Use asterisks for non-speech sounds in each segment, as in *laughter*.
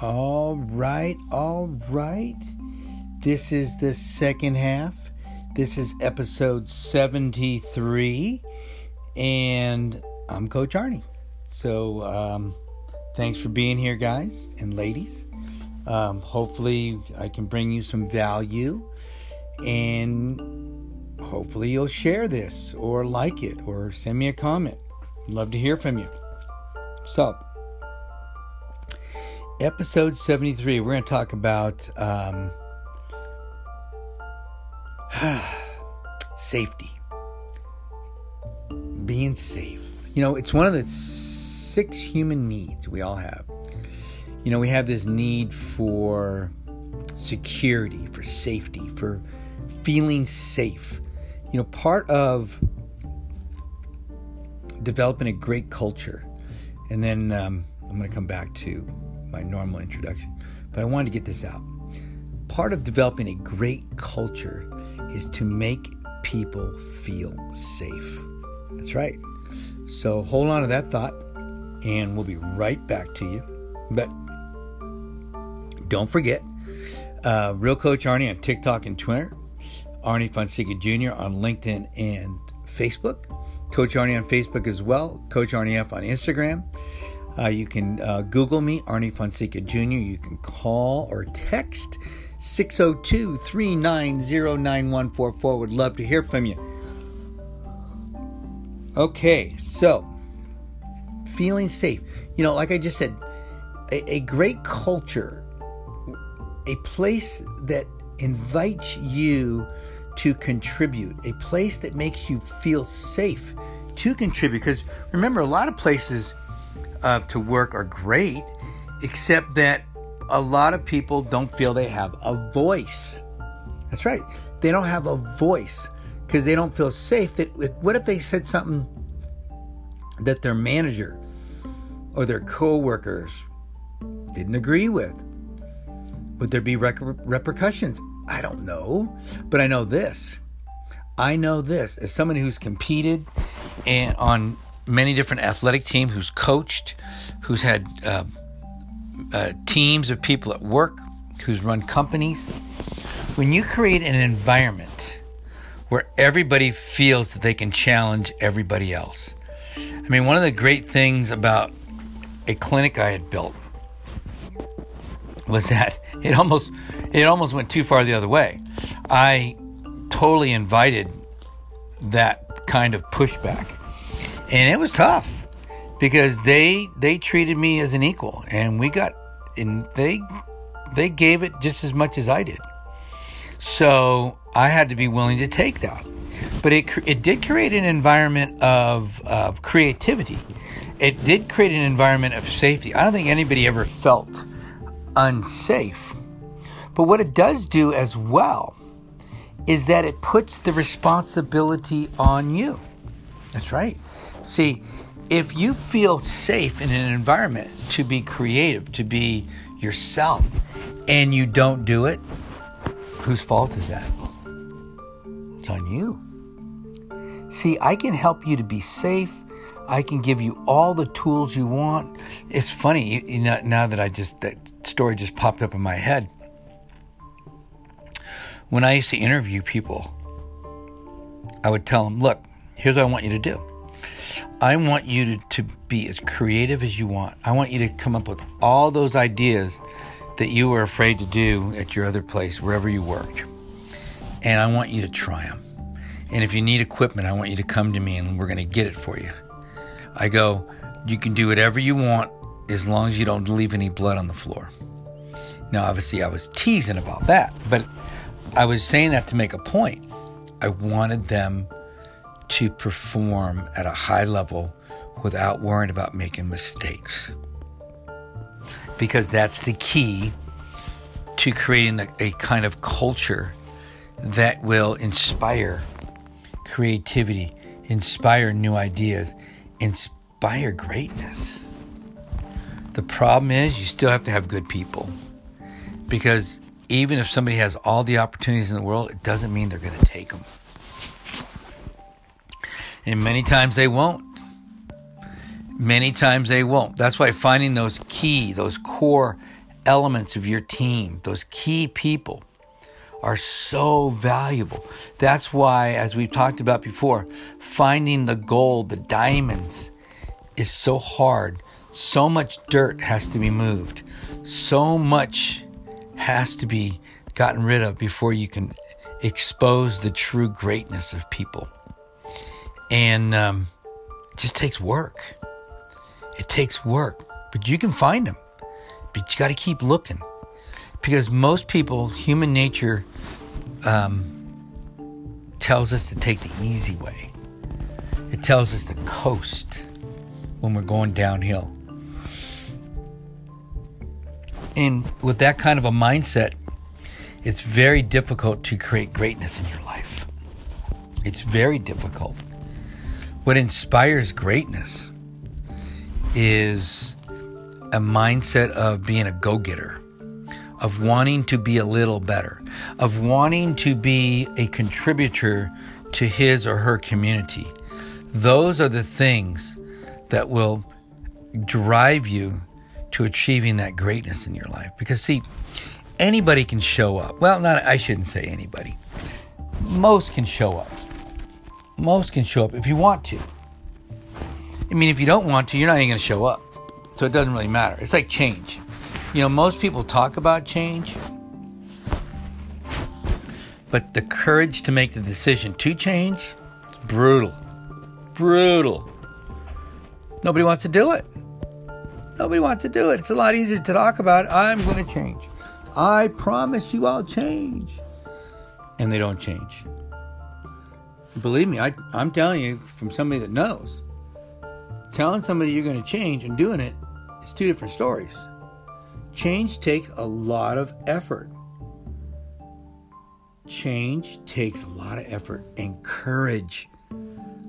All right, all right. This is the second half. This is episode 73, and I'm Coach Arnie. So, um, thanks for being here, guys and ladies. Um, hopefully, I can bring you some value, and hopefully, you'll share this or like it or send me a comment. Love to hear from you. So, episode 73, we're going to talk about um, *sighs* safety. Being safe. You know, it's one of the six human needs we all have. You know, we have this need for security, for safety, for feeling safe. You know, part of developing a great culture, and then um, I'm going to come back to my normal introduction, but I wanted to get this out. Part of developing a great culture is to make people feel safe. That's right. So hold on to that thought, and we'll be right back to you. But don't forget, uh, Real Coach Arnie on TikTok and Twitter, Arnie Fonseca Jr. on LinkedIn and Facebook, Coach Arnie on Facebook as well, Coach Arnie F on Instagram. Uh, you can uh, Google me, Arnie Fonseca Jr. You can call or text 602 390 9144. Would love to hear from you. Okay, so feeling safe. You know, like I just said, a, a great culture, a place that invites you to contribute, a place that makes you feel safe to contribute. Because remember, a lot of places uh, to work are great, except that a lot of people don't feel they have a voice. That's right. They don't have a voice because they don't feel safe. That what if they said something that their manager or their coworkers didn't agree with? Would there be repercussions? I don't know, but I know this. I know this as someone who's competed and on many different athletic teams, who's coached, who's had uh, uh, teams of people at work, who's run companies. When you create an environment where everybody feels that they can challenge everybody else. I mean, one of the great things about a clinic I had built was that *laughs* it almost it almost went too far the other way. I totally invited that kind of pushback and it was tough because they they treated me as an equal, and we got and they they gave it just as much as I did. So I had to be willing to take that. But it it did create an environment of of creativity. It did create an environment of safety. I don't think anybody ever felt unsafe. But what it does do as well is that it puts the responsibility on you. That's right. See, if you feel safe in an environment to be creative, to be yourself, and you don't do it, whose fault is that? It's on you. See, I can help you to be safe. I can give you all the tools you want. It's funny, you know, now that I just, that story just popped up in my head. When I used to interview people, I would tell them, look, here's what I want you to do. I want you to, to be as creative as you want. I want you to come up with all those ideas that you were afraid to do at your other place, wherever you worked. And I want you to try them. And if you need equipment, I want you to come to me and we're going to get it for you. I go, you can do whatever you want as long as you don't leave any blood on the floor. Now, obviously, I was teasing about that, but I was saying that to make a point. I wanted them to perform at a high level without worrying about making mistakes. Because that's the key to creating a, a kind of culture that will inspire creativity, inspire new ideas, inspire greatness. The problem is you still have to have good people. Because even if somebody has all the opportunities in the world, it doesn't mean they're going to take them. And many times they won't. Many times they won't. That's why finding those key, those core elements of your team, those key people, are so valuable. That's why, as we've talked about before, finding the gold, the diamonds, is so hard. So much dirt has to be moved. So much has to be gotten rid of before you can expose the true greatness of people. And um, it just takes work. It takes work, but you can find them. But you got to keep looking because most people, human nature um, tells us to take the easy way. It tells us to coast when we're going downhill. And with that kind of a mindset, it's very difficult to create greatness in your life. It's very difficult. What inspires greatness is a mindset of being a go getter, of wanting to be a little better, of wanting to be a contributor to his or her community. Those are the things that will drive you to achieving that greatness in your life. Because, see, anybody can show up. Well, not I shouldn't say anybody. Most can show up. Most can show up if you want to. I mean, if you don't want to, you're not even going to show up. So it doesn't really matter. It's like change. You know, most people talk about change, but the courage to make the decision to change, it's brutal. Brutal. Nobody wants to do it. Nobody wants to do it. It's a lot easier to talk about. I'm going to change. I promise you I'll change. And they don't change. Believe me, I, I'm telling you from somebody that knows. Telling somebody you're going to change and doing it is two different stories. Change takes a lot of effort. Change takes a lot of effort and courage.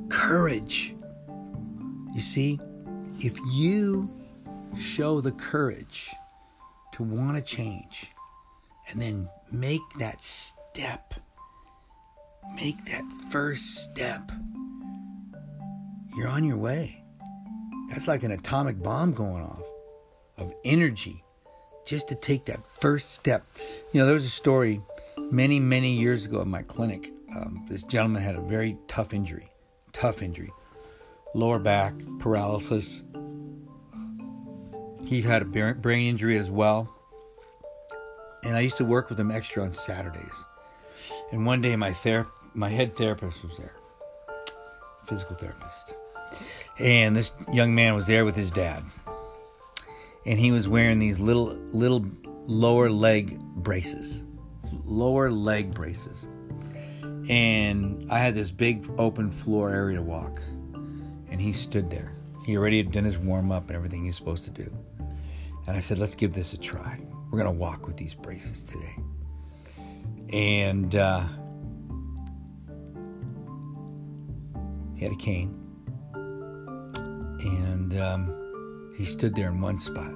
Courage. You see, if you show the courage to want to change and then make that step, make that first step, you're on your way. That's like an atomic bomb going off of energy just to take that first step. You know, there was a story many, many years ago at my clinic. Um, this gentleman had a very tough injury, tough injury, lower back paralysis. He had a brain injury as well. And I used to work with him extra on Saturdays. And one day my ther- my head therapist was there, physical therapist. And this young man was there with his dad. And he was wearing these little little lower leg braces. Lower leg braces. And I had this big open floor area to walk. And he stood there. He already had done his warm up and everything he's supposed to do. And I said, let's give this a try. We're going to walk with these braces today. And uh, he had a cane. And um, he stood there in one spot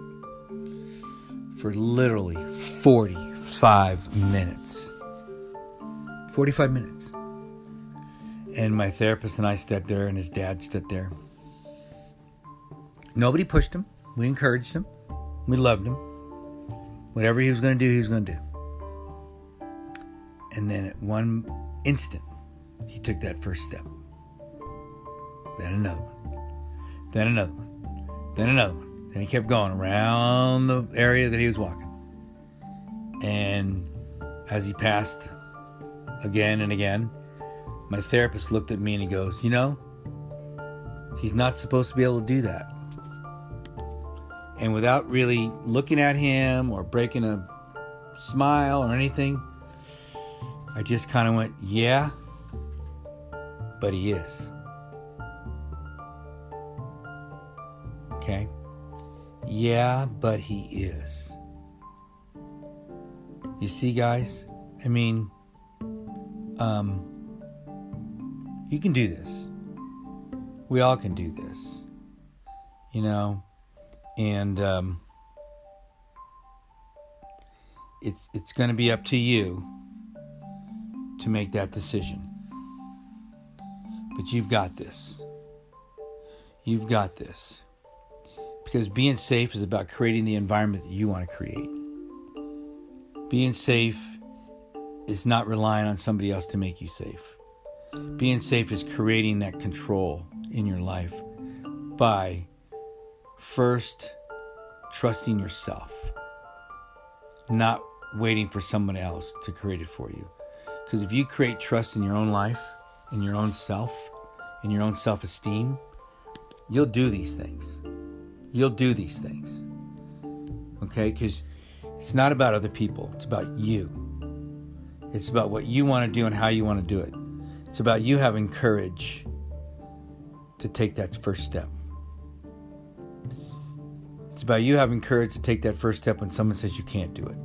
for literally 45 minutes. 45 minutes. And my therapist and I stood there, and his dad stood there. Nobody pushed him. We encouraged him. We loved him. Whatever he was going to do, he was going to do. And then at one instant, he took that first step. Then another one. Then another one. Then another one. Then he kept going around the area that he was walking. And as he passed again and again, my therapist looked at me and he goes, You know, he's not supposed to be able to do that. And without really looking at him or breaking a smile or anything, I just kind of went, Yeah, but he is. Okay? Yeah, but he is. You see, guys? I mean, um, you can do this. We all can do this. You know, and um, it's it's going to be up to you to make that decision. But you've got this. You've got this. Because being safe is about creating the environment that you want to create. Being safe is not relying on somebody else to make you safe. Being safe is creating that control in your life by first trusting yourself, not waiting for someone else to create it for you. Because if you create trust in your own life, in your own self, in your own self esteem, you'll do these things. You'll do these things. Okay? Because it's not about other people, it's about you. It's about what you want to do and how you want to do it. It's about you having courage to take that first step. It's about you having courage to take that first step when someone says you can't do it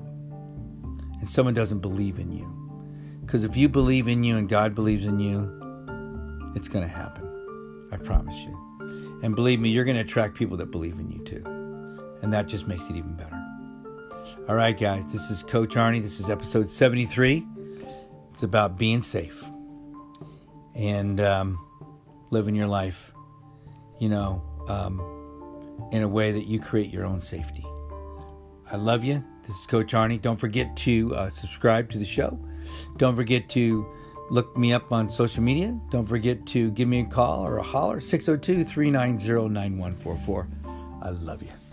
and someone doesn't believe in you. Because if you believe in you and God believes in you, it's going to happen. I promise you. And believe me, you're going to attract people that believe in you too. And that just makes it even better. All right, guys, this is Coach Arnie. This is episode 73. It's about being safe and um, living your life, you know, um, in a way that you create your own safety. I love you. This is Coach Arnie. Don't forget to uh, subscribe to the show. Don't forget to look me up on social media. Don't forget to give me a call or a holler 602 390 9144. I love you.